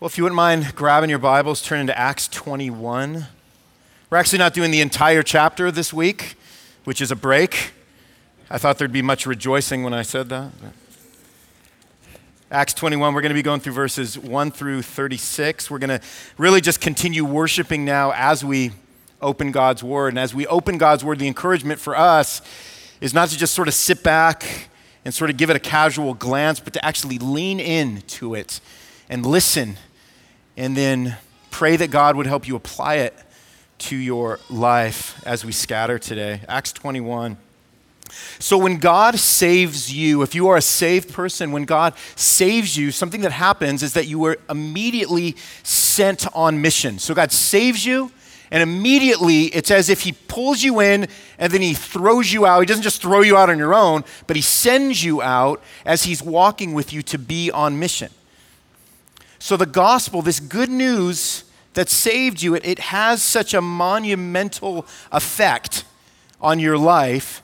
Well, if you wouldn't mind grabbing your Bibles, turn into Acts 21. We're actually not doing the entire chapter this week, which is a break. I thought there'd be much rejoicing when I said that. Acts 21, we're going to be going through verses 1 through 36. We're going to really just continue worshiping now as we open God's Word. And as we open God's Word, the encouragement for us is not to just sort of sit back and sort of give it a casual glance, but to actually lean in to it and listen and then pray that God would help you apply it to your life as we scatter today. Acts 21. So, when God saves you, if you are a saved person, when God saves you, something that happens is that you are immediately sent on mission. So, God saves you, and immediately it's as if He pulls you in and then He throws you out. He doesn't just throw you out on your own, but He sends you out as He's walking with you to be on mission. So, the gospel, this good news that saved you, it, it has such a monumental effect on your life.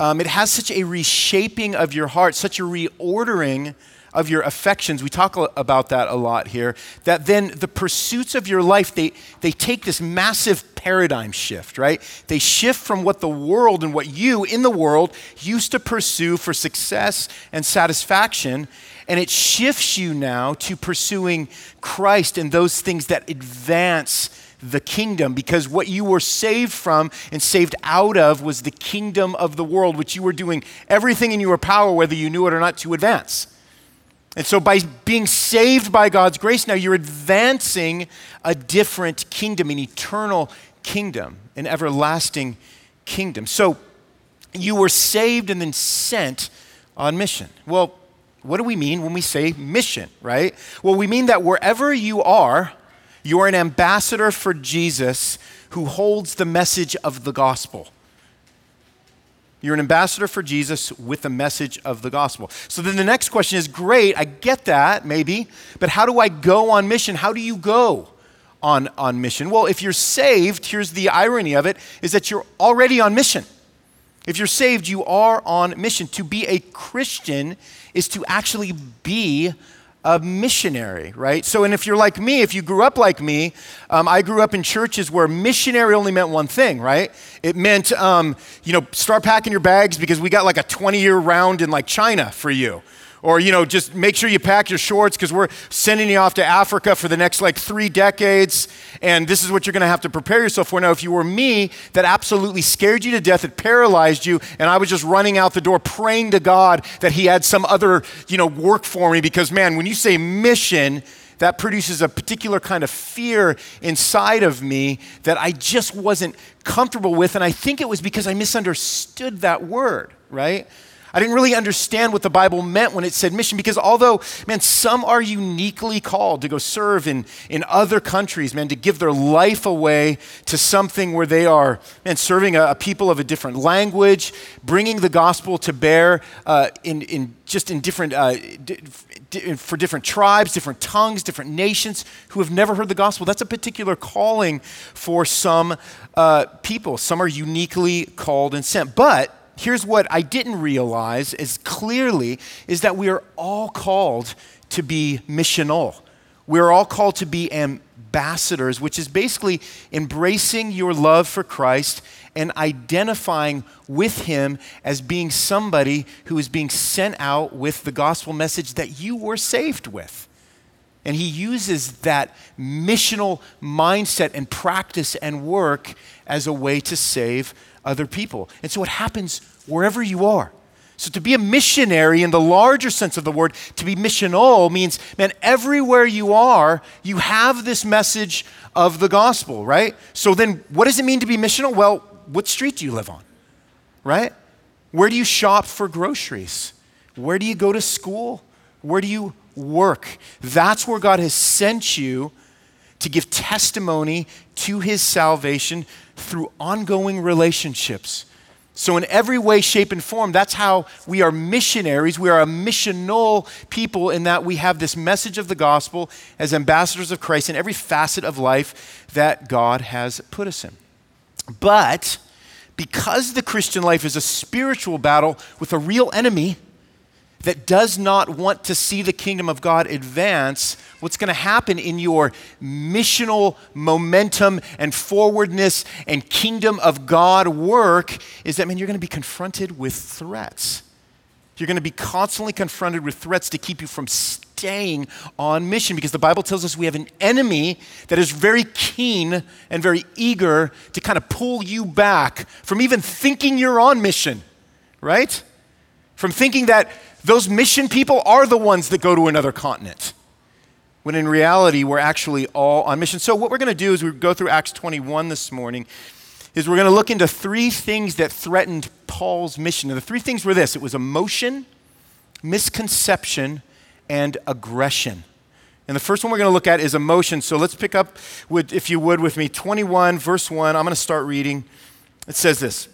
Um, it has such a reshaping of your heart, such a reordering of your affections. We talk about that a lot here. That then the pursuits of your life, they, they take this massive paradigm shift, right? They shift from what the world and what you in the world used to pursue for success and satisfaction, and it shifts you now to pursuing Christ and those things that advance the kingdom because what you were saved from and saved out of was the kingdom of the world, which you were doing everything in your power, whether you knew it or not, to advance. And so, by being saved by God's grace, now you're advancing a different kingdom, an eternal kingdom, an everlasting kingdom. So, you were saved and then sent on mission. Well, what do we mean when we say mission, right? Well, we mean that wherever you are, you're an ambassador for Jesus who holds the message of the gospel. You're an ambassador for Jesus with the message of the gospel. So then the next question is great, I get that, maybe, but how do I go on mission? How do you go on, on mission? Well, if you're saved, here's the irony of it, is that you're already on mission. If you're saved, you are on mission. To be a Christian is to actually be a missionary, right? So, and if you're like me, if you grew up like me, um, I grew up in churches where missionary only meant one thing, right? It meant, um, you know, start packing your bags because we got like a 20 year round in like China for you. Or, you know, just make sure you pack your shorts because we're sending you off to Africa for the next like three decades. And this is what you're going to have to prepare yourself for. Now, if you were me, that absolutely scared you to death, it paralyzed you, and I was just running out the door praying to God that He had some other, you know, work for me. Because, man, when you say mission, that produces a particular kind of fear inside of me that I just wasn't comfortable with. And I think it was because I misunderstood that word, right? I didn't really understand what the Bible meant when it said mission because although, man, some are uniquely called to go serve in, in other countries, man, to give their life away to something where they are, man, serving a, a people of a different language, bringing the gospel to bear uh, in, in just in different, uh, for different tribes, different tongues, different nations who have never heard the gospel. That's a particular calling for some uh, people. Some are uniquely called and sent. But here's what I didn't realize as clearly is that we are all called to be missional. We're all called to be ambassadors, which is basically embracing your love for Christ and identifying with Him as being somebody who is being sent out with the gospel message that you were saved with. And He uses that missional mindset and practice and work as a way to save other people. And so it happens wherever you are. So to be a missionary in the larger sense of the word, to be missional means, man, everywhere you are, you have this message of the gospel, right? So then what does it mean to be missional? Well, what street do you live on? Right? Where do you shop for groceries? Where do you go to school? Where do you work? That's where God has sent you to give testimony to his salvation through ongoing relationships. So, in every way, shape, and form, that's how we are missionaries. We are a missional people in that we have this message of the gospel as ambassadors of Christ in every facet of life that God has put us in. But because the Christian life is a spiritual battle with a real enemy, that does not want to see the kingdom of God advance, what's going to happen in your missional momentum and forwardness and kingdom of God work is that, man, you're going to be confronted with threats. You're going to be constantly confronted with threats to keep you from staying on mission because the Bible tells us we have an enemy that is very keen and very eager to kind of pull you back from even thinking you're on mission, right? From thinking that those mission people are the ones that go to another continent. When in reality, we're actually all on mission. So, what we're going to do is we go through Acts 21 this morning, is we're going to look into three things that threatened Paul's mission. And the three things were this it was emotion, misconception, and aggression. And the first one we're going to look at is emotion. So let's pick up, with, if you would, with me 21, verse 1. I'm going to start reading. It says this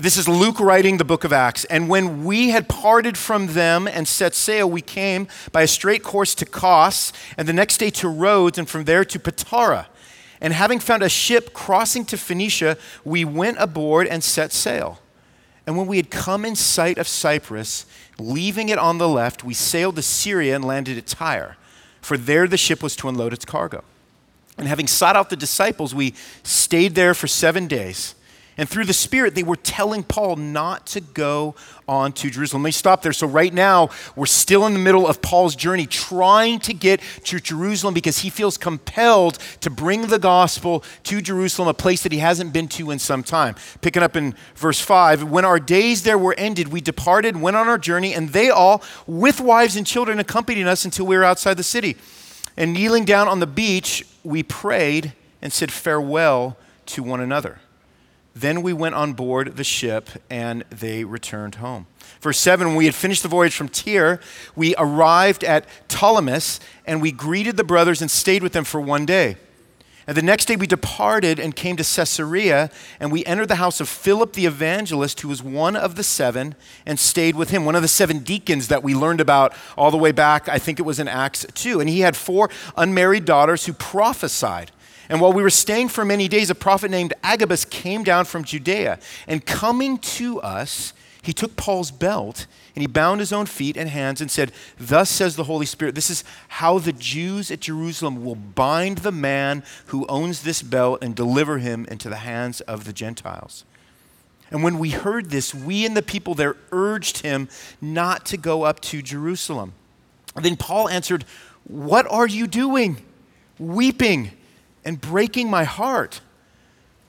this is Luke writing the book of Acts. And when we had parted from them and set sail, we came by a straight course to Kos, and the next day to Rhodes, and from there to Patara. And having found a ship crossing to Phoenicia, we went aboard and set sail. And when we had come in sight of Cyprus, leaving it on the left, we sailed to Syria and landed at Tyre, for there the ship was to unload its cargo. And having sought out the disciples, we stayed there for seven days. And through the Spirit, they were telling Paul not to go on to Jerusalem. Let me stop there. So, right now, we're still in the middle of Paul's journey, trying to get to Jerusalem because he feels compelled to bring the gospel to Jerusalem, a place that he hasn't been to in some time. Picking up in verse 5 When our days there were ended, we departed, went on our journey, and they all, with wives and children, accompanied us until we were outside the city. And kneeling down on the beach, we prayed and said farewell to one another. Then we went on board the ship and they returned home. Verse 7 When we had finished the voyage from Tyre, we arrived at Ptolemais and we greeted the brothers and stayed with them for one day. And the next day we departed and came to Caesarea, and we entered the house of Philip the evangelist, who was one of the seven, and stayed with him, one of the seven deacons that we learned about all the way back, I think it was in Acts 2. And he had four unmarried daughters who prophesied. And while we were staying for many days, a prophet named Agabus came down from Judea. And coming to us, he took Paul's belt and he bound his own feet and hands and said, Thus says the Holy Spirit, this is how the Jews at Jerusalem will bind the man who owns this belt and deliver him into the hands of the Gentiles. And when we heard this, we and the people there urged him not to go up to Jerusalem. And then Paul answered, What are you doing? Weeping and breaking my heart.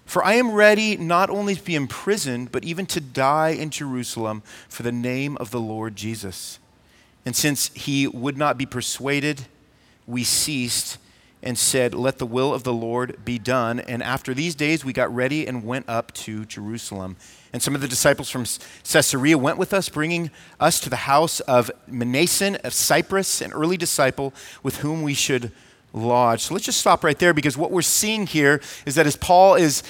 For I am ready not only to be imprisoned, but even to die in Jerusalem for the name of the Lord Jesus. And since he would not be persuaded, we ceased and said, Let the will of the Lord be done. And after these days, we got ready and went up to Jerusalem. And some of the disciples from Caesarea went with us, bringing us to the house of Mnason of Cyprus, an early disciple with whom we should lodge. So let's just stop right there because what we're seeing here is that as Paul is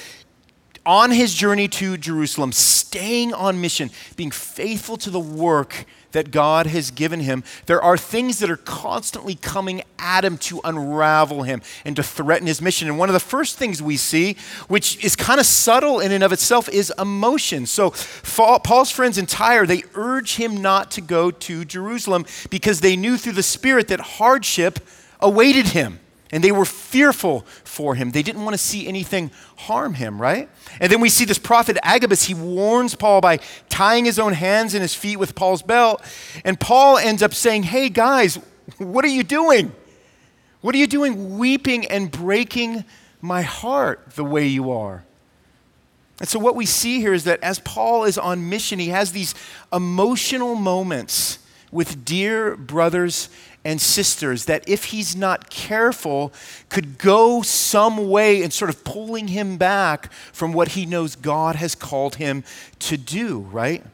on his journey to Jerusalem, staying on mission, being faithful to the work that God has given him, there are things that are constantly coming at him to unravel him and to threaten his mission. And one of the first things we see, which is kind of subtle in and of itself, is emotion. So Paul's friends in Tyre, they urge him not to go to Jerusalem because they knew through the Spirit that hardship awaited him and they were fearful for him. They didn't want to see anything harm him, right? And then we see this prophet Agabus. He warns Paul by tying his own hands and his feet with Paul's belt. And Paul ends up saying, Hey, guys, what are you doing? What are you doing weeping and breaking my heart the way you are? And so, what we see here is that as Paul is on mission, he has these emotional moments with dear brothers and sisters that if he's not careful could go some way in sort of pulling him back from what he knows God has called him to do, right?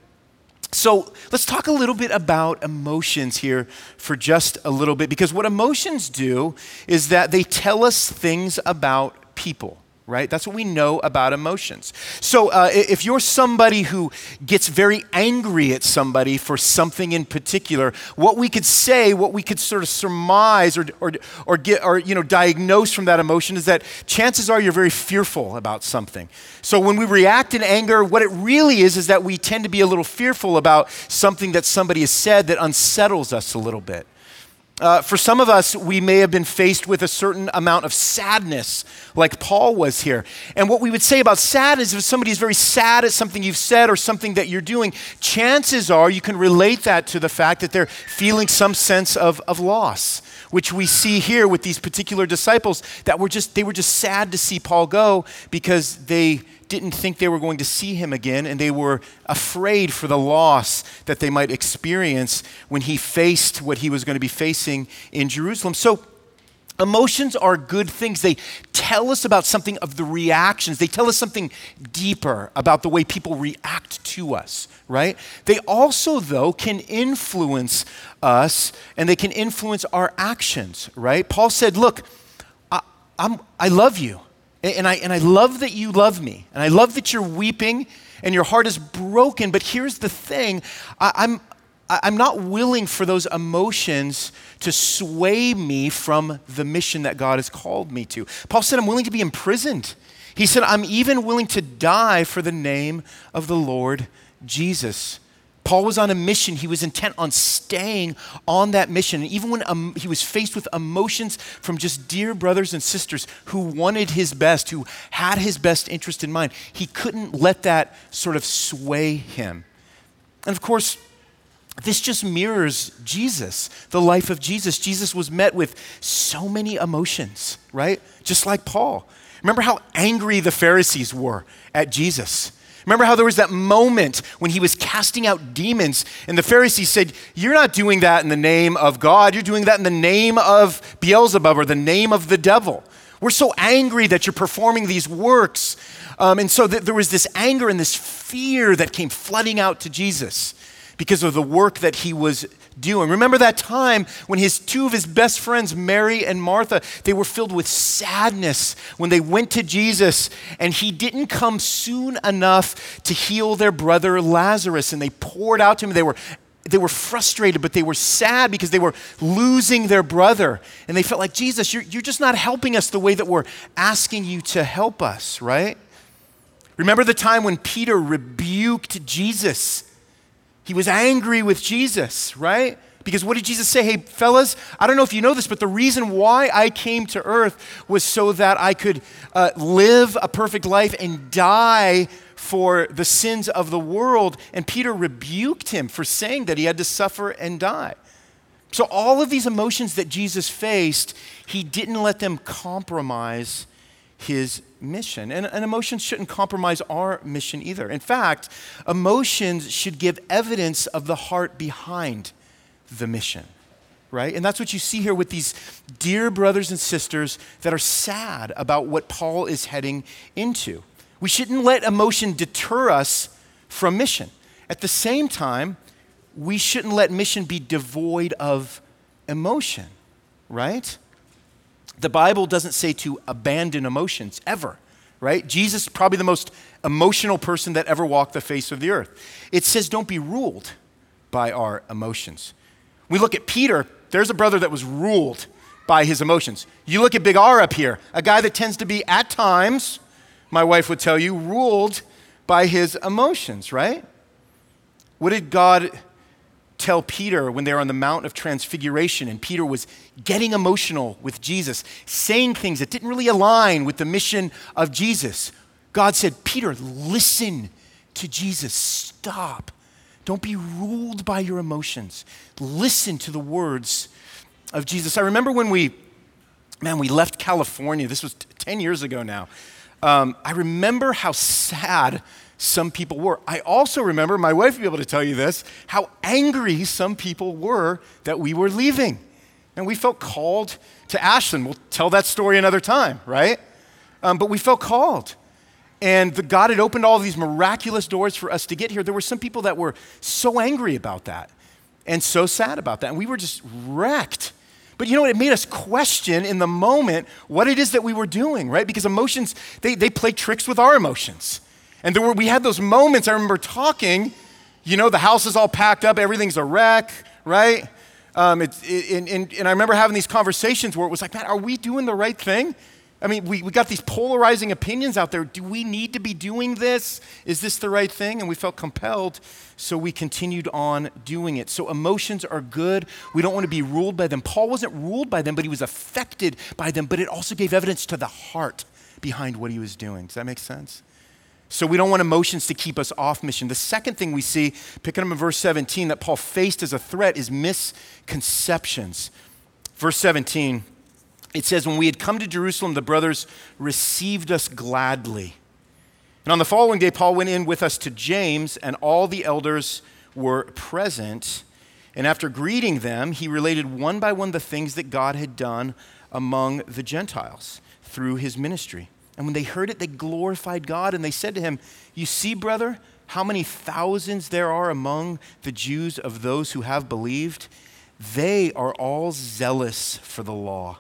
So let's talk a little bit about emotions here for just a little bit because what emotions do is that they tell us things about people. Right? That's what we know about emotions. So uh, if you're somebody who gets very angry at somebody for something in particular, what we could say, what we could sort of surmise or, or, or, get, or you know, diagnose from that emotion is that chances are you're very fearful about something. So when we react in anger, what it really is is that we tend to be a little fearful about something that somebody has said that unsettles us a little bit. Uh, for some of us, we may have been faced with a certain amount of sadness, like Paul was here. And what we would say about sadness, if somebody is very sad at something you've said or something that you're doing, chances are you can relate that to the fact that they're feeling some sense of, of loss, which we see here with these particular disciples that were just, they were just sad to see Paul go because they didn't think they were going to see him again, and they were afraid for the loss that they might experience when he faced what he was going to be facing in Jerusalem. So, emotions are good things. They tell us about something of the reactions, they tell us something deeper about the way people react to us, right? They also, though, can influence us and they can influence our actions, right? Paul said, Look, I, I'm, I love you. And I, and I love that you love me. And I love that you're weeping and your heart is broken. But here's the thing I, I'm, I'm not willing for those emotions to sway me from the mission that God has called me to. Paul said, I'm willing to be imprisoned. He said, I'm even willing to die for the name of the Lord Jesus. Paul was on a mission. He was intent on staying on that mission. And even when um, he was faced with emotions from just dear brothers and sisters who wanted his best, who had his best interest in mind, he couldn't let that sort of sway him. And of course, this just mirrors Jesus, the life of Jesus. Jesus was met with so many emotions, right? Just like Paul. Remember how angry the Pharisees were at Jesus. Remember how there was that moment when he was casting out demons, and the Pharisees said, You're not doing that in the name of God, you're doing that in the name of Beelzebub or the name of the devil. We're so angry that you're performing these works. Um, and so th- there was this anger and this fear that came flooding out to Jesus because of the work that he was doing. Remember that time when his two of his best friends, Mary and Martha, they were filled with sadness when they went to Jesus and he didn't come soon enough to heal their brother Lazarus and they poured out to him. They were they were frustrated, but they were sad because they were losing their brother. And they felt like, Jesus, you're, you're just not helping us the way that we're asking you to help us, right? Remember the time when Peter rebuked Jesus he was angry with Jesus, right? Because what did Jesus say? Hey, fellas, I don't know if you know this, but the reason why I came to earth was so that I could uh, live a perfect life and die for the sins of the world. And Peter rebuked him for saying that he had to suffer and die. So, all of these emotions that Jesus faced, he didn't let them compromise his mission. And, and, emotions shouldn't compromise our mission either. In fact, emotions should give evidence of the heart behind the mission, right? And that's what you see here with these dear brothers and sisters that are sad about what Paul is heading into. We shouldn't let emotion deter us from mission. At the same time, we shouldn't let mission be devoid of emotion, right? The Bible doesn't say to abandon emotions ever, right? Jesus probably the most emotional person that ever walked the face of the earth. It says don't be ruled by our emotions. We look at Peter, there's a brother that was ruled by his emotions. You look at Big R up here, a guy that tends to be at times, my wife would tell you, ruled by his emotions, right? What did God tell Peter when they were on the Mount of Transfiguration and Peter was getting emotional with Jesus, saying things that didn't really align with the mission of Jesus. God said, Peter, listen to Jesus. Stop. Don't be ruled by your emotions. Listen to the words of Jesus. I remember when we, man, we left California. This was t- 10 years ago now. Um, I remember how sad some people were. I also remember, my wife will be able to tell you this, how angry some people were that we were leaving. And we felt called to Ashland. We'll tell that story another time, right? Um, but we felt called. And the, God had opened all these miraculous doors for us to get here. There were some people that were so angry about that and so sad about that. And we were just wrecked. But you know what? It made us question in the moment what it is that we were doing, right? Because emotions, they, they play tricks with our emotions. And there were, we had those moments, I remember talking, you know, the house is all packed up, everything's a wreck, right? Um, it, it, and, and I remember having these conversations where it was like, man, are we doing the right thing? I mean, we, we got these polarizing opinions out there. Do we need to be doing this? Is this the right thing? And we felt compelled, so we continued on doing it. So emotions are good. We don't want to be ruled by them. Paul wasn't ruled by them, but he was affected by them, but it also gave evidence to the heart behind what he was doing. Does that make sense? So we don't want emotions to keep us off mission. The second thing we see, picking up in verse 17, that Paul faced as a threat is misconceptions. Verse 17 it says, When we had come to Jerusalem, the brothers received us gladly. And on the following day, Paul went in with us to James, and all the elders were present. And after greeting them, he related one by one the things that God had done among the Gentiles through his ministry. And when they heard it, they glorified God, and they said to him, You see, brother, how many thousands there are among the Jews of those who have believed? They are all zealous for the law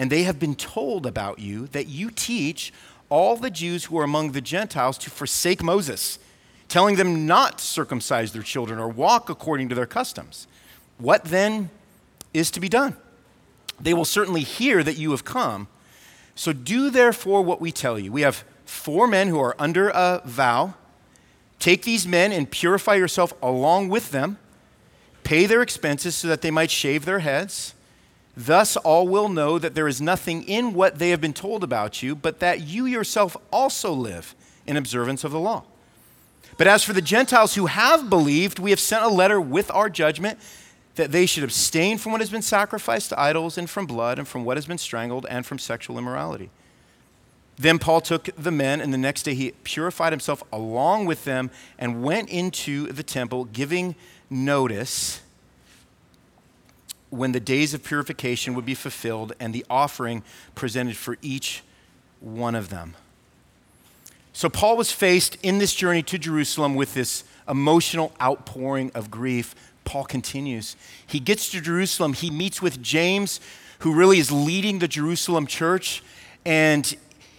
and they have been told about you that you teach all the Jews who are among the Gentiles to forsake Moses, telling them not to circumcise their children or walk according to their customs. What then is to be done? They will certainly hear that you have come. So do therefore what we tell you. We have four men who are under a vow. Take these men and purify yourself along with them. Pay their expenses so that they might shave their heads Thus, all will know that there is nothing in what they have been told about you, but that you yourself also live in observance of the law. But as for the Gentiles who have believed, we have sent a letter with our judgment that they should abstain from what has been sacrificed to idols, and from blood, and from what has been strangled, and from sexual immorality. Then Paul took the men, and the next day he purified himself along with them and went into the temple, giving notice when the days of purification would be fulfilled and the offering presented for each one of them. So, Paul was faced in this journey to Jerusalem with this emotional outpouring of grief. Paul continues. He gets to Jerusalem, he meets with James, who really is leading the Jerusalem church, and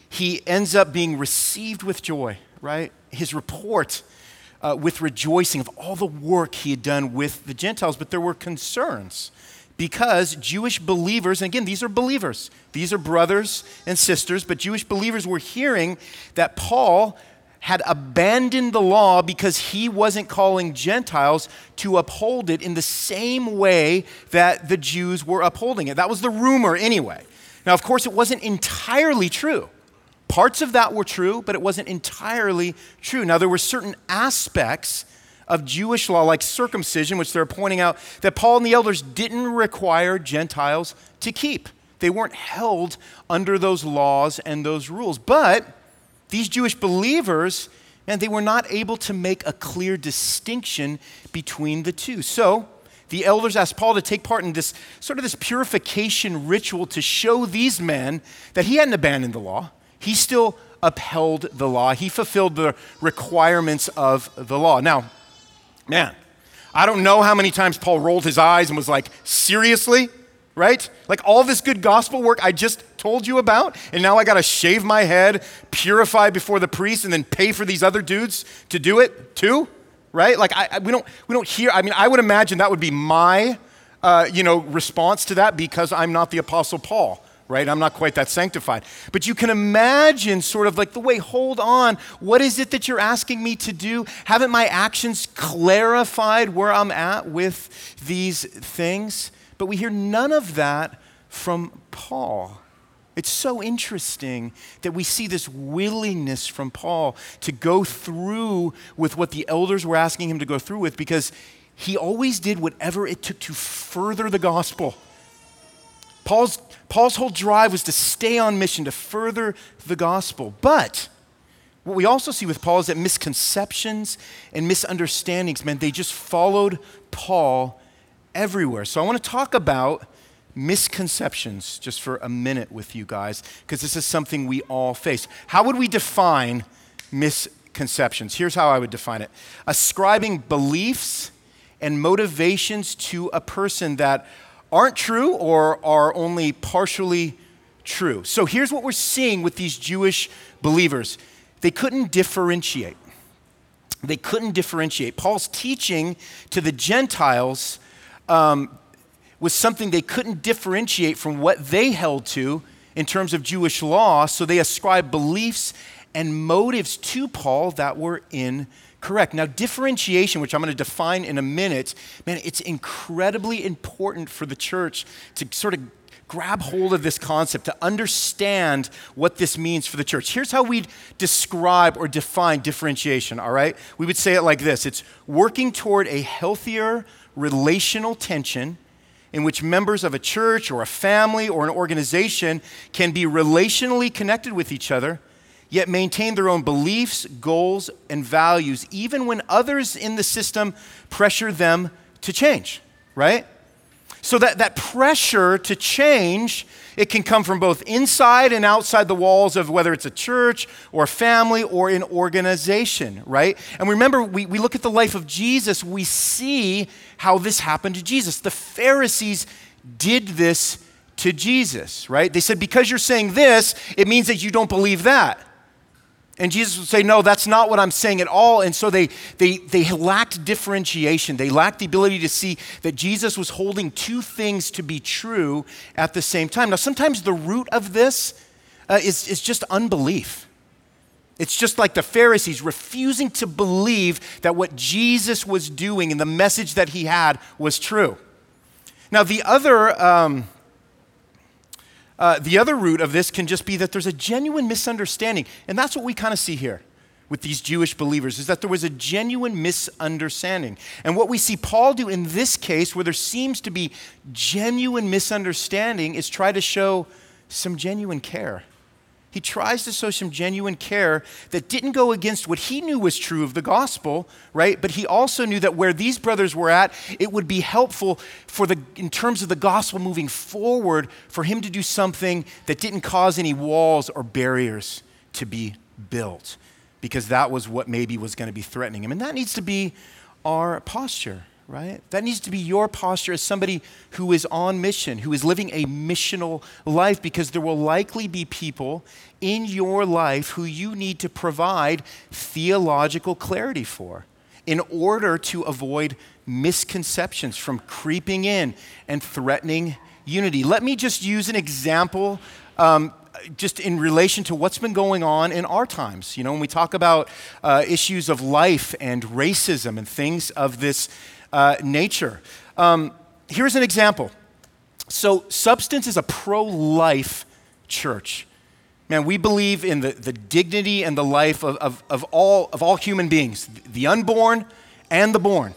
he ends up being received with joy, right? His report uh, with rejoicing of all the work he had done with the Gentiles, but there were concerns because Jewish believers, and again, these are believers, these are brothers and sisters, but Jewish believers were hearing that Paul had abandoned the law because he wasn't calling Gentiles to uphold it in the same way that the Jews were upholding it. That was the rumor anyway. Now, of course, it wasn't entirely true. Parts of that were true, but it wasn't entirely true. Now, there were certain aspects of Jewish law, like circumcision, which they're pointing out that Paul and the elders didn't require Gentiles to keep. They weren't held under those laws and those rules. But these Jewish believers, and they were not able to make a clear distinction between the two. So, the elders asked Paul to take part in this sort of this purification ritual to show these men that he hadn't abandoned the law. He still upheld the law. He fulfilled the requirements of the law. Now, Man, I don't know how many times Paul rolled his eyes and was like, seriously? Right? Like all this good gospel work I just told you about, and now I got to shave my head, purify before the priest, and then pay for these other dudes to do it too? Right? Like I, I, we don't we don't hear. I mean, I would imagine that would be my uh, you know response to that because I'm not the apostle Paul right? I'm not quite that sanctified. But you can imagine sort of like the way, hold on, what is it that you're asking me to do? Haven't my actions clarified where I'm at with these things? But we hear none of that from Paul. It's so interesting that we see this willingness from Paul to go through with what the elders were asking him to go through with because he always did whatever it took to further the gospel. Paul's, Paul's whole drive was to stay on mission, to further the gospel. But what we also see with Paul is that misconceptions and misunderstandings, man, they just followed Paul everywhere. So I want to talk about misconceptions just for a minute with you guys, because this is something we all face. How would we define misconceptions? Here's how I would define it ascribing beliefs and motivations to a person that aren't true or are only partially true. So here's what we're seeing with these Jewish believers they couldn't differentiate. They couldn't differentiate. Paul's teaching to the Gentiles um, was something they couldn't differentiate from what they held to in terms of Jewish law, so they ascribed beliefs and motives to Paul that were incorrect. Now, differentiation, which I'm going to define in a minute, man, it's incredibly important for the church to sort of grab hold of this concept, to understand what this means for the church. Here's how we'd describe or define differentiation, all right? We would say it like this it's working toward a healthier relational tension in which members of a church or a family or an organization can be relationally connected with each other, yet maintain their own beliefs, goals, and values, even when others in the system pressure them to change, right? So that, that pressure to change, it can come from both inside and outside the walls of whether it's a church or a family or an organization, right? And remember, we, we look at the life of Jesus, we see how this happened to Jesus. The Pharisees did this to Jesus, right? They said, because you're saying this, it means that you don't believe that. And Jesus would say, No, that's not what I'm saying at all. And so they, they, they lacked differentiation. They lacked the ability to see that Jesus was holding two things to be true at the same time. Now, sometimes the root of this uh, is, is just unbelief. It's just like the Pharisees refusing to believe that what Jesus was doing and the message that he had was true. Now, the other. Um, uh, the other root of this can just be that there's a genuine misunderstanding. And that's what we kind of see here with these Jewish believers is that there was a genuine misunderstanding. And what we see Paul do in this case, where there seems to be genuine misunderstanding, is try to show some genuine care. He tries to show some genuine care that didn't go against what he knew was true of the gospel, right? But he also knew that where these brothers were at, it would be helpful for the in terms of the gospel moving forward for him to do something that didn't cause any walls or barriers to be built because that was what maybe was going to be threatening him. And that needs to be our posture right? That needs to be your posture as somebody who is on mission, who is living a missional life, because there will likely be people in your life who you need to provide theological clarity for in order to avoid misconceptions from creeping in and threatening unity. Let me just use an example. Um, just in relation to what's been going on in our times. You know, when we talk about uh, issues of life and racism and things of this uh, nature. Um, here's an example. So, Substance is a pro life church. Man, we believe in the, the dignity and the life of, of, of, all, of all human beings, the unborn and the born.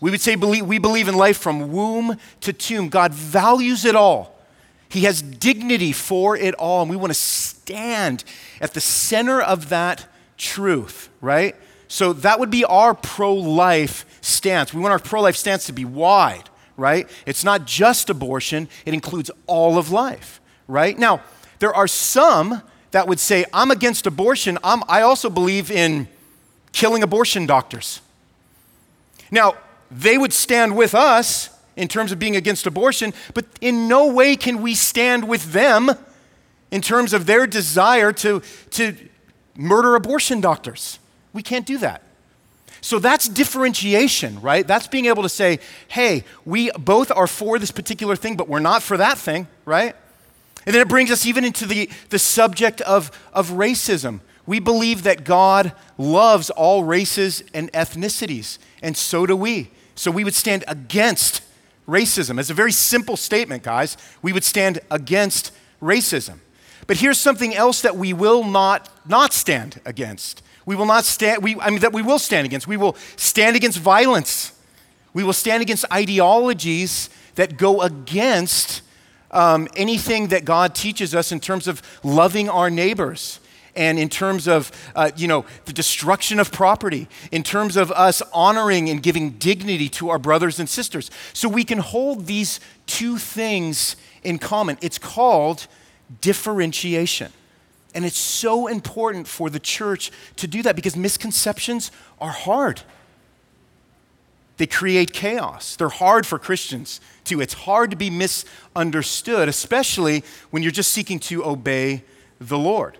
We would say believe, we believe in life from womb to tomb. God values it all. He has dignity for it all, and we want to stand at the center of that truth, right? So that would be our pro life stance. We want our pro life stance to be wide, right? It's not just abortion, it includes all of life, right? Now, there are some that would say, I'm against abortion. I'm, I also believe in killing abortion doctors. Now, they would stand with us in terms of being against abortion, but in no way can we stand with them in terms of their desire to, to murder abortion doctors. We can't do that. So that's differentiation, right? That's being able to say, hey, we both are for this particular thing, but we're not for that thing, right? And then it brings us even into the, the subject of, of racism. We believe that God loves all races and ethnicities, and so do we. So we would stand against racism. It's a very simple statement, guys. We would stand against racism. But here's something else that we will not not stand against. We will not stand, we, I mean, that we will stand against. We will stand against violence. We will stand against ideologies that go against um, anything that God teaches us in terms of loving our neighbors and in terms of uh, you know the destruction of property in terms of us honoring and giving dignity to our brothers and sisters so we can hold these two things in common it's called differentiation and it's so important for the church to do that because misconceptions are hard. They create chaos. They're hard for Christians too. It's hard to be misunderstood, especially when you're just seeking to obey the Lord.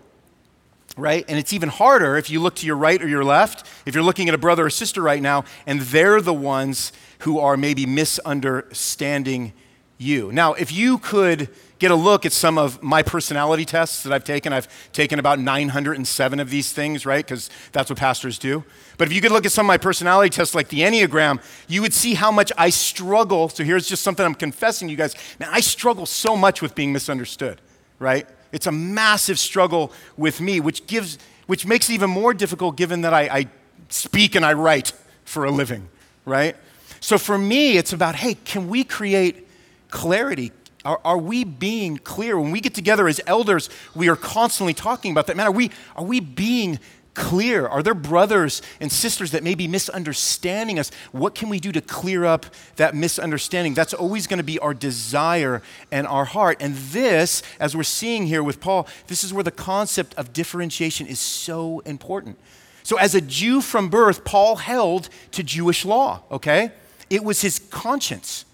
Right? And it's even harder if you look to your right or your left, if you're looking at a brother or sister right now, and they're the ones who are maybe misunderstanding you. Now, if you could get a look at some of my personality tests that I've taken, I've taken about 907 of these things, right? Because that's what pastors do. But if you could look at some of my personality tests, like the Enneagram, you would see how much I struggle. So here's just something I'm confessing to you guys. Man, I struggle so much with being misunderstood, right? It's a massive struggle with me, which gives, which makes it even more difficult given that I, I speak and I write for a living, right? So for me, it's about, hey, can we create clarity? Are, are, we being clear? When we get together as elders, we are constantly talking about that. Man, are we, are we being clear? Are there brothers and sisters that may be misunderstanding us? What can we do to clear up that misunderstanding? That's always going to be our desire and our heart. And this, as we're seeing here with Paul, this is where the concept of differentiation is so important. So, as a Jew from birth, Paul held to Jewish law, okay? It was his conscience.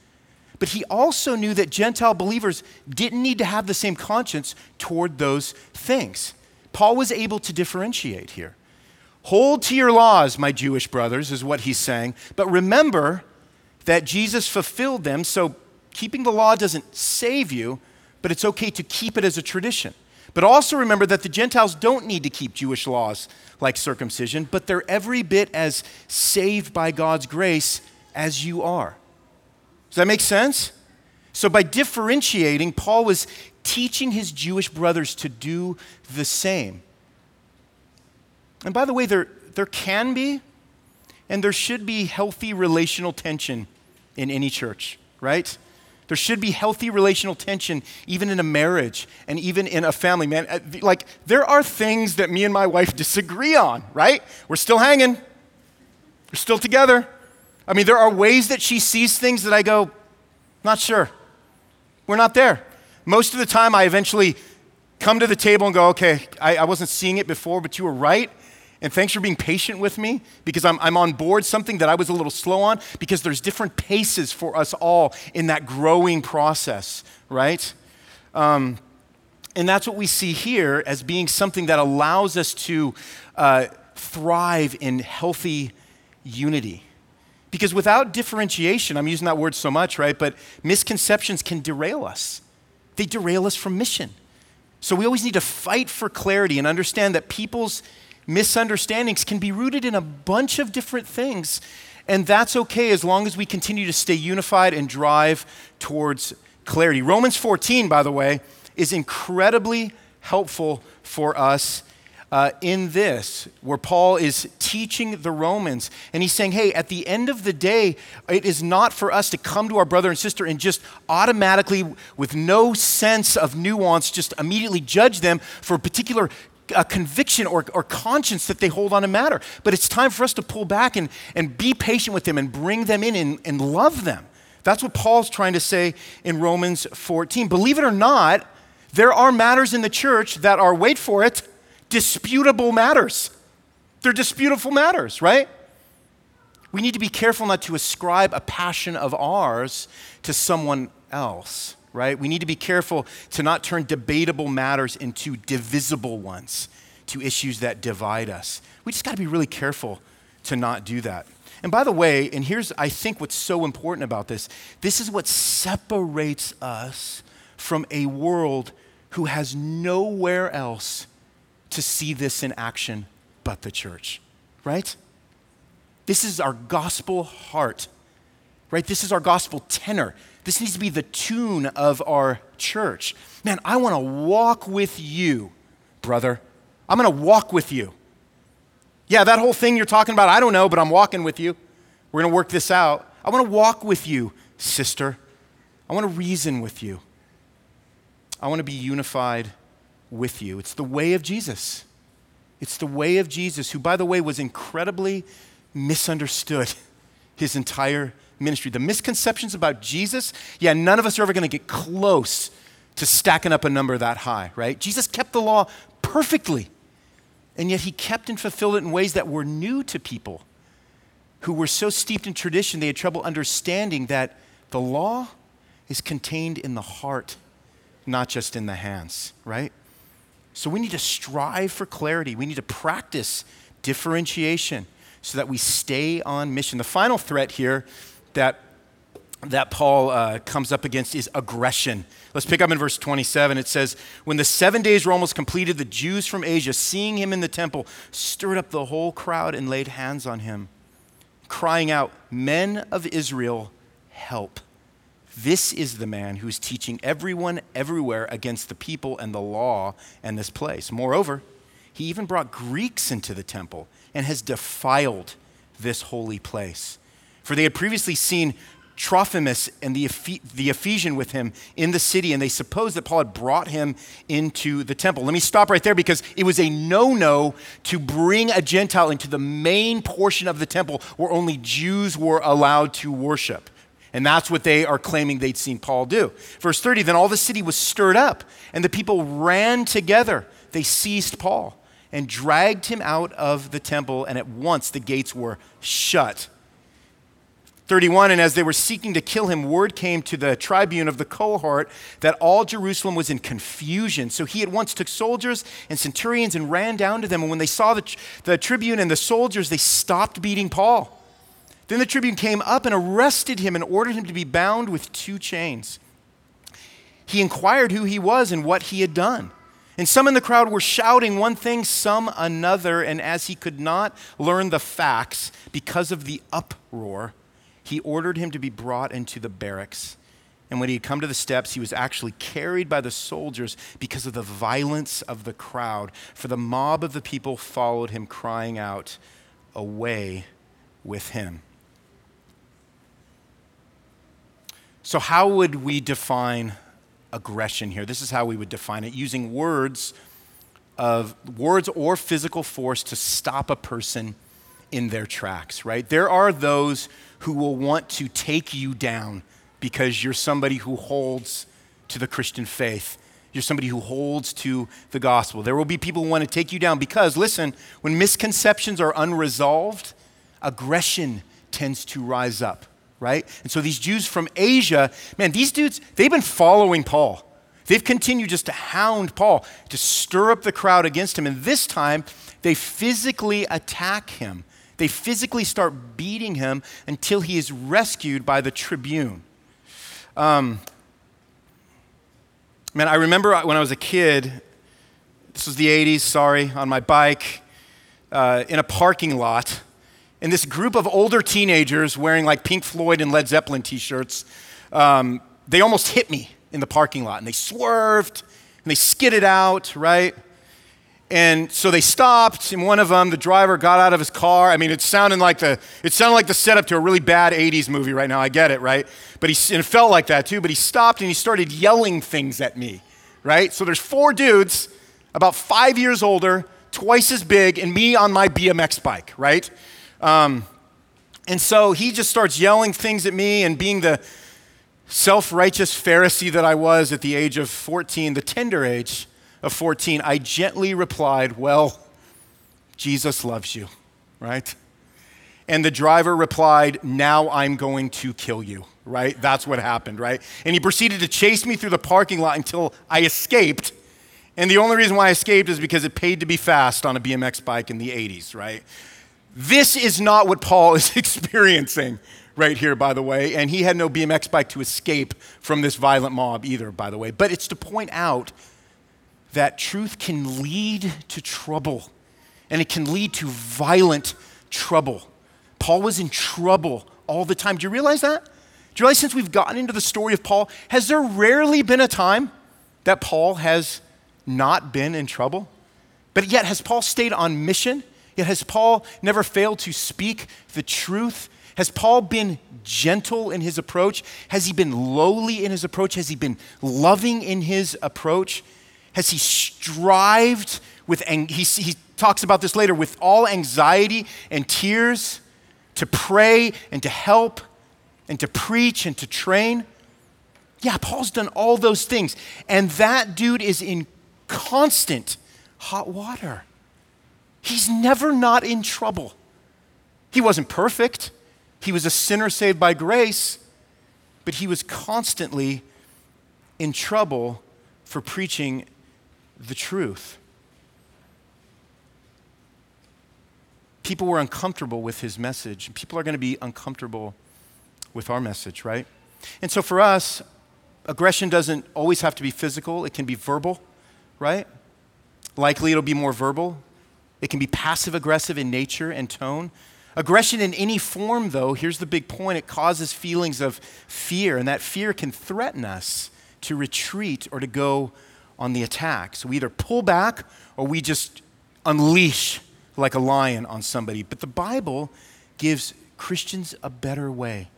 But he also knew that Gentile believers didn't need to have the same conscience toward those things. Paul was able to differentiate here. Hold to your laws, my Jewish brothers, is what he's saying. But remember that Jesus fulfilled them, so keeping the law doesn't save you, but it's okay to keep it as a tradition. But also remember that the Gentiles don't need to keep Jewish laws like circumcision, but they're every bit as saved by God's grace as you are. Does that make sense? So, by differentiating, Paul was teaching his Jewish brothers to do the same. And by the way, there, there can be and there should be healthy relational tension in any church, right? There should be healthy relational tension even in a marriage and even in a family. Man, uh, like there are things that me and my wife disagree on, right? We're still hanging. We're still together. I mean, there are ways that she sees things that I go, not sure. We're not there. Most of the time, I eventually come to the table and go, okay, I, I wasn't seeing it before, but you were right. And thanks for being patient with me because I'm, I'm on board something that I was a little slow on because there's different paces for us all in that growing process, right? Um, and that's what we see here as being something that allows us to uh, thrive in healthy unity. Because without differentiation, I'm using that word so much, right? But misconceptions can derail us, they derail us from mission. So we always need to fight for clarity and understand that people's misunderstandings can be rooted in a bunch of different things. And that's okay as long as we continue to stay unified and drive towards clarity. Romans 14, by the way, is incredibly helpful for us uh, in this, where Paul is teaching the Romans. And he's saying, hey, at the end of the day, it is not for us to come to our brother and sister and just automatically, with no sense of nuance, just immediately judge them for a particular a conviction or, or conscience that they hold on a matter. But it's time for us to pull back and, and be patient with them and bring them in and, and love them. That's what Paul's trying to say in Romans 14. Believe it or not, there are matters in the church that are, wait for it, disputable matters. They're disputable matters, right? We need to be careful not to ascribe a passion of ours to someone else, right? We need to be careful to not turn debatable matters into divisible ones, to issues that divide us. We just got to be really careful to not do that. And by the way, and here's, I think, what's so important about this this is what separates us from a world who has nowhere else to see this in action but the church, right? This is our gospel heart, right? This is our gospel tenor. This needs to be the tune of our church. Man, I want to walk with you, brother. I'm going to walk with you. Yeah, that whole thing you're talking about, I don't know, but I'm walking with you. We're going to work this out. I want to walk with you, sister. I want to reason with you. I want to be unified with you. It's the way of Jesus. It's the way of Jesus, who, by the way, was incredibly misunderstood his entire ministry. The misconceptions about Jesus, yeah, none of us are ever going to get close to stacking up a number that high, right? Jesus kept the law perfectly, and yet he kept and fulfilled it in ways that were new to people. who were so steeped in tradition they had trouble understanding that the law is contained in the heart, not just in the hands, right? So we need to strive for clarity. We need to practice differentiation so that we stay on mission. The final threat here that, that Paul uh, comes up against is aggression. Let's pick up in verse 27. It says, When the seven days were almost completed, the Jews from Asia, seeing him in the temple, stirred up the whole crowd and laid hands on him, crying out, Men of Israel, help. This is the man who is teaching everyone everywhere against the people and the law and this place. Moreover, he even brought Greeks into the temple and has defiled this holy place. For they had previously seen Trophimus and the, the Ephesian with him in the city, and they supposed that Paul had brought him into the temple. Let me stop right there because it was a no no to bring a Gentile into the main portion of the temple where only Jews were allowed to worship. And that's what they are claiming they'd seen Paul do. Verse 30 Then all the city was stirred up, and the people ran together. They seized Paul and dragged him out of the temple, and at once the gates were shut. 31 And as they were seeking to kill him, word came to the tribune of the cohort that all Jerusalem was in confusion. So he at once took soldiers and centurions and ran down to them. And when they saw the, the tribune and the soldiers, they stopped beating Paul. Then the tribune came up and arrested him and ordered him to be bound with two chains. He inquired who he was and what he had done. And some in the crowd were shouting one thing, some another. And as he could not learn the facts because of the uproar, he ordered him to be brought into the barracks. And when he had come to the steps, he was actually carried by the soldiers because of the violence of the crowd. For the mob of the people followed him, crying out, Away with him. So, how would we define aggression here? This is how we would define it using words of words or physical force to stop a person in their tracks, right? There are those who will want to take you down because you're somebody who holds to the Christian faith. You're somebody who holds to the gospel. There will be people who want to take you down because, listen, when misconceptions are unresolved, aggression tends to rise up right? And so these Jews from Asia, man, these dudes, they've been following Paul. They've continued just to hound Paul, to stir up the crowd against him. And this time, they physically attack him. They physically start beating him until he is rescued by the tribune. Um, man, I remember when I was a kid, this was the 80s, sorry, on my bike, uh, in a parking lot and this group of older teenagers wearing like Pink Floyd and Led Zeppelin t shirts, um, they almost hit me in the parking lot and they swerved and they skidded out, right? And so they stopped, and one of them, the driver, got out of his car. I mean, it sounded like the it sounded like the setup to a really bad '80s movie right now. I get it, right? But he and it felt like that too. But he stopped and he started yelling things at me, right? So there's four dudes, about five years older, twice as big, and me on my BMX bike, right? Um, and so he just starts yelling things at me and being the self righteous Pharisee that I was at the age of 14, the tender age of 14, I gently replied, Well, Jesus loves you, right? And the driver replied, Now I'm going to kill you, right? That's what happened, right? And he proceeded to chase me through the parking lot until I escaped. And the only reason why I escaped is because it paid to be fast on a BMX bike in the 80s, right? This is not what Paul is experiencing right here, by the way. And he had no BMX bike to escape from this violent mob either, by the way. But it's to point out that truth can lead to trouble, and it can lead to violent trouble. Paul was in trouble all the time. Do you realize that? Do you realize since we've gotten into the story of Paul, has there rarely been a time that Paul has not been in trouble? But yet, has Paul stayed on mission? Yet has Paul never failed to speak the truth? Has Paul been gentle in his approach? Has he been lowly in his approach? Has he been loving in his approach? Has he strived with, and he, he talks about this later, with all anxiety and tears to pray and to help and to preach and to train? Yeah, Paul's done all those things. And that dude is in constant hot water. He's never not in trouble. He wasn't perfect, he was a sinner saved by grace, but he was constantly in trouble for preaching the truth. People were uncomfortable with his message. People are going to be uncomfortable with our message, right? And so for us, aggression doesn't always have to be physical, it can be verbal, right? Likely it'll be more verbal. It can be passive aggressive in nature and tone. Aggression in any form, though, here's the big point it causes feelings of fear, and that fear can threaten us to retreat or to go on the attack. So we either pull back or we just unleash like a lion on somebody. But the Bible gives Christians a better way,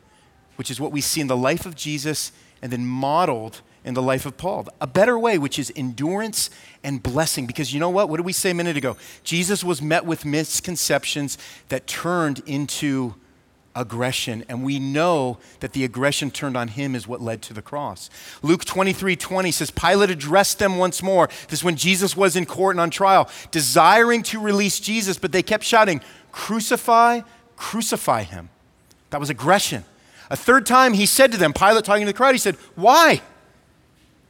which is what we see in the life of Jesus and then modeled in the life of Paul. A better way, which is endurance and blessing. Because you know what? What did we say a minute ago? Jesus was met with misconceptions that turned into aggression. And we know that the aggression turned on him is what led to the cross. Luke 23 20 says, Pilate addressed them once more. This is when Jesus was in court and on trial, desiring to release Jesus, but they kept shouting, Crucify, crucify him. That was aggression. A third time he said to them, Pilate talking to the crowd, he said, Why?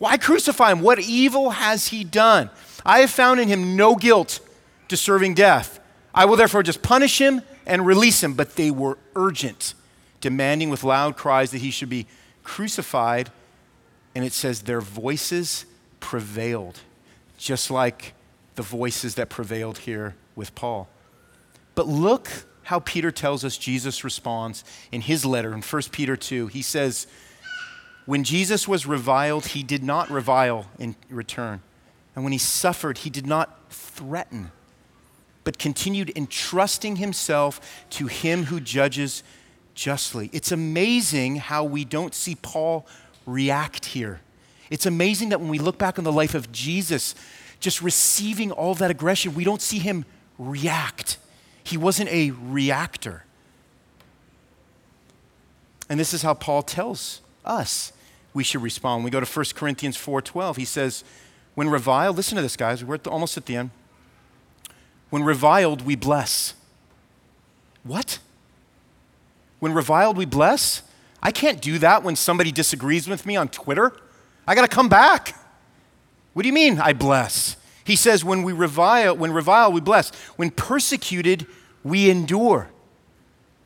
Why crucify him? What evil has he done? I have found in him no guilt deserving death. I will therefore just punish him and release him. But they were urgent, demanding with loud cries that he should be crucified. And it says their voices prevailed, just like the voices that prevailed here with Paul. But look how Peter tells us Jesus responds in his letter in 1 Peter 2. He says, when Jesus was reviled, he did not revile in return. And when he suffered, he did not threaten, but continued entrusting himself to him who judges justly. It's amazing how we don't see Paul react here. It's amazing that when we look back on the life of Jesus, just receiving all that aggression, we don't see him react. He wasn't a reactor. And this is how Paul tells us we should respond. we go to 1 Corinthians 4:12, he says, "When reviled, listen to this guys, we're at the, almost at the end. When reviled, we bless." What? When reviled, we bless? I can't do that when somebody disagrees with me on Twitter. I got to come back. What do you mean I bless? He says when we revile, when revile we bless. When persecuted, we endure.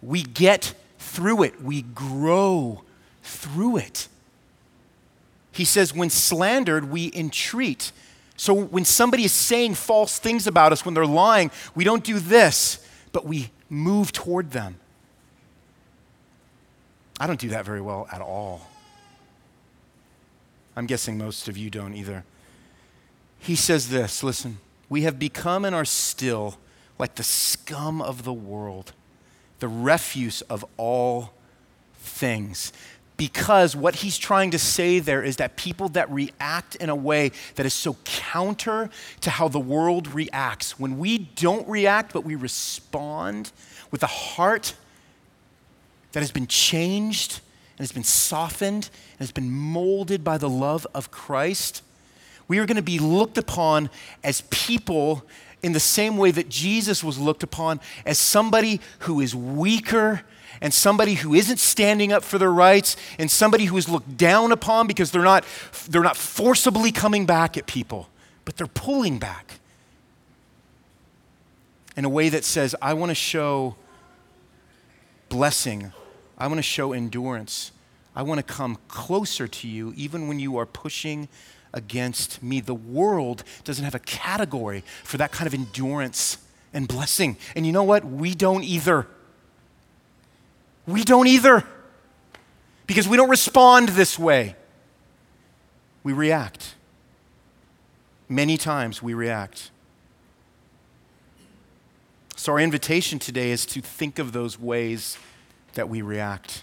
We get through it. We grow through it. He says, when slandered, we entreat. So when somebody is saying false things about us, when they're lying, we don't do this, but we move toward them. I don't do that very well at all. I'm guessing most of you don't either. He says this listen, we have become and are still like the scum of the world, the refuse of all things because what he's trying to say there is that people that react in a way that is so counter to how the world reacts, when we don't react but we respond with a heart that has been changed and has been softened and has been molded by the love of Christ, we are going to be looked upon as people in the same way that Jesus was looked upon as somebody who is weaker and somebody who isn't standing up for their rights and somebody who is looked down upon because they're not, they're not forcibly coming back at people, but they're pulling back in a way that says, I want to show blessing, I want to show endurance, I want to come closer to you even when you are pushing against me. The world doesn't have a category for that kind of endurance and blessing. And you know what? We don't either. We don't either. Because we don't respond this way. We react. Many times we react. So, our invitation today is to think of those ways that we react.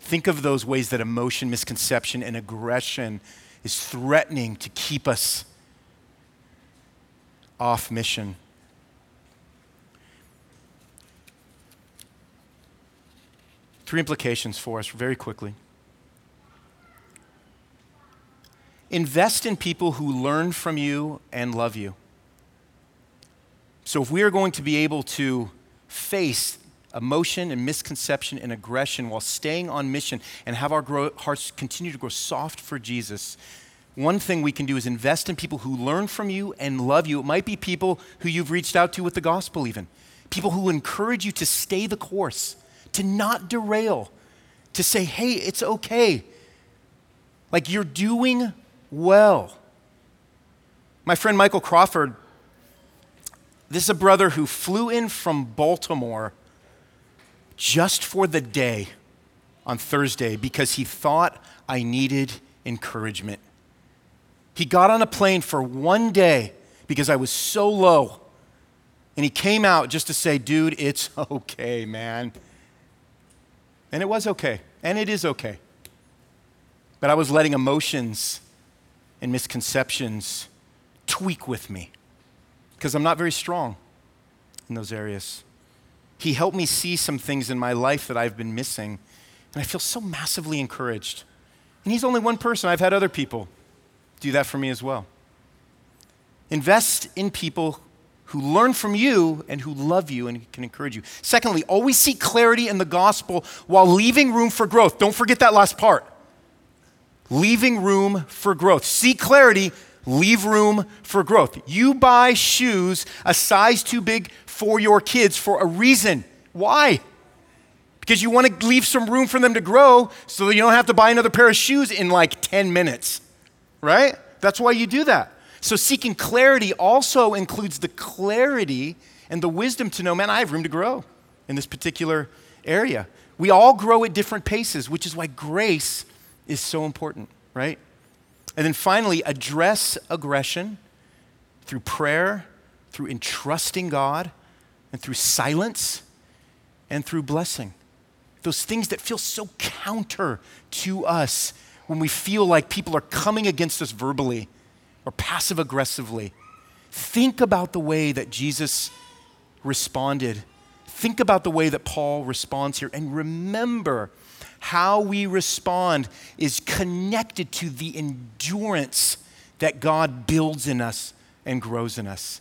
Think of those ways that emotion, misconception, and aggression is threatening to keep us off mission. Three implications for us very quickly. Invest in people who learn from you and love you. So, if we are going to be able to face emotion and misconception and aggression while staying on mission and have our grow, hearts continue to grow soft for Jesus, one thing we can do is invest in people who learn from you and love you. It might be people who you've reached out to with the gospel, even. People who encourage you to stay the course, to not derail, to say, hey, it's okay. Like you're doing well. My friend Michael Crawford, this is a brother who flew in from Baltimore just for the day on Thursday because he thought I needed encouragement. He got on a plane for one day because I was so low. And he came out just to say, dude, it's okay, man. And it was okay. And it is okay. But I was letting emotions and misconceptions tweak with me because I'm not very strong in those areas. He helped me see some things in my life that I've been missing, and I feel so massively encouraged. And he's only one person, I've had other people do that for me as well. Invest in people who learn from you and who love you and can encourage you. Secondly, always seek clarity in the gospel while leaving room for growth. Don't forget that last part. Leaving room for growth. Seek clarity, leave room for growth. You buy shoes a size too big for your kids for a reason. Why? Because you want to leave some room for them to grow so that you don't have to buy another pair of shoes in like 10 minutes right? That's why you do that. So, seeking clarity also includes the clarity and the wisdom to know, man, I have room to grow in this particular area. We all grow at different paces, which is why grace is so important, right? And then finally, address aggression through prayer, through entrusting God, and through silence, and through blessing. Those things that feel so counter to us when we feel like people are coming against us verbally or passive aggressively. Think about the way that Jesus responded. Think about the way that Paul responds here and remember how we respond is connected to the endurance that God builds in us and grows in us.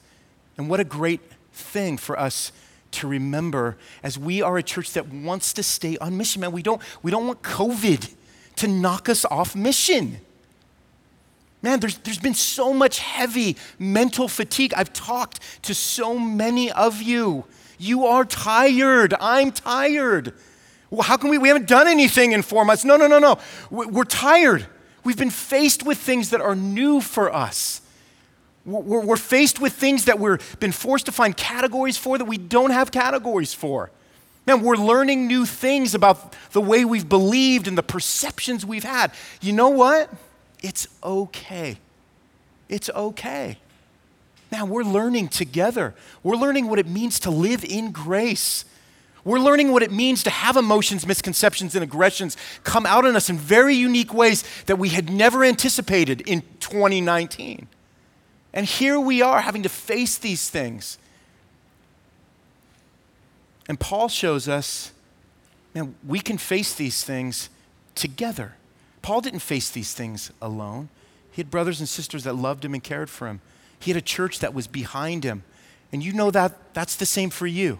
And what a great thing for us to remember as we are a church that wants to stay on mission. Man, we don't, we don't want COVID to knock us off mission. Man, there's, there's been so much heavy mental fatigue. I've talked to so many of you. You are tired. I'm tired. Well, how can we? We haven't done anything in four months. No, no, no, no. We're tired. We've been faced with things that are new for us. We're, we're faced with things that we've been forced to find categories for that we don't have categories for. Man, we're learning new things about the way we've believed and the perceptions we've had. You know what? It's okay. It's okay. Now we're learning together. We're learning what it means to live in grace. We're learning what it means to have emotions, misconceptions, and aggressions come out in us in very unique ways that we had never anticipated in 2019. And here we are having to face these things. And Paul shows us, man, we can face these things together. Paul didn't face these things alone. He had brothers and sisters that loved him and cared for him. He had a church that was behind him. And you know that that's the same for you.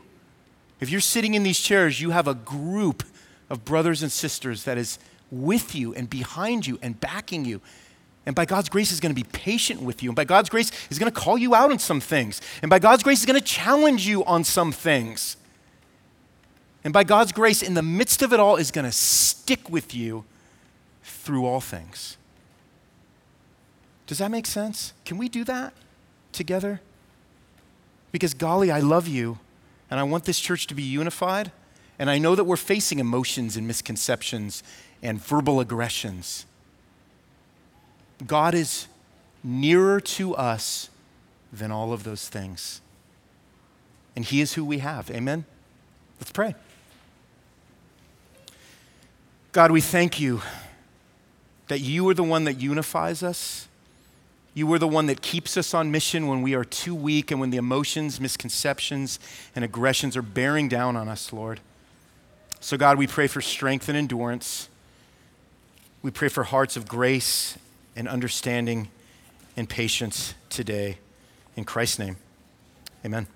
If you're sitting in these chairs, you have a group of brothers and sisters that is with you and behind you and backing you. And by God's grace is going to be patient with you. And by God's grace is going to call you out on some things. And by God's grace is going to challenge you on some things. And by God's grace, in the midst of it all, is going to stick with you through all things. Does that make sense? Can we do that together? Because, golly, I love you, and I want this church to be unified. And I know that we're facing emotions and misconceptions and verbal aggressions. God is nearer to us than all of those things. And He is who we have. Amen? Let's pray. God, we thank you that you are the one that unifies us. You are the one that keeps us on mission when we are too weak and when the emotions, misconceptions, and aggressions are bearing down on us, Lord. So, God, we pray for strength and endurance. We pray for hearts of grace and understanding and patience today. In Christ's name, amen.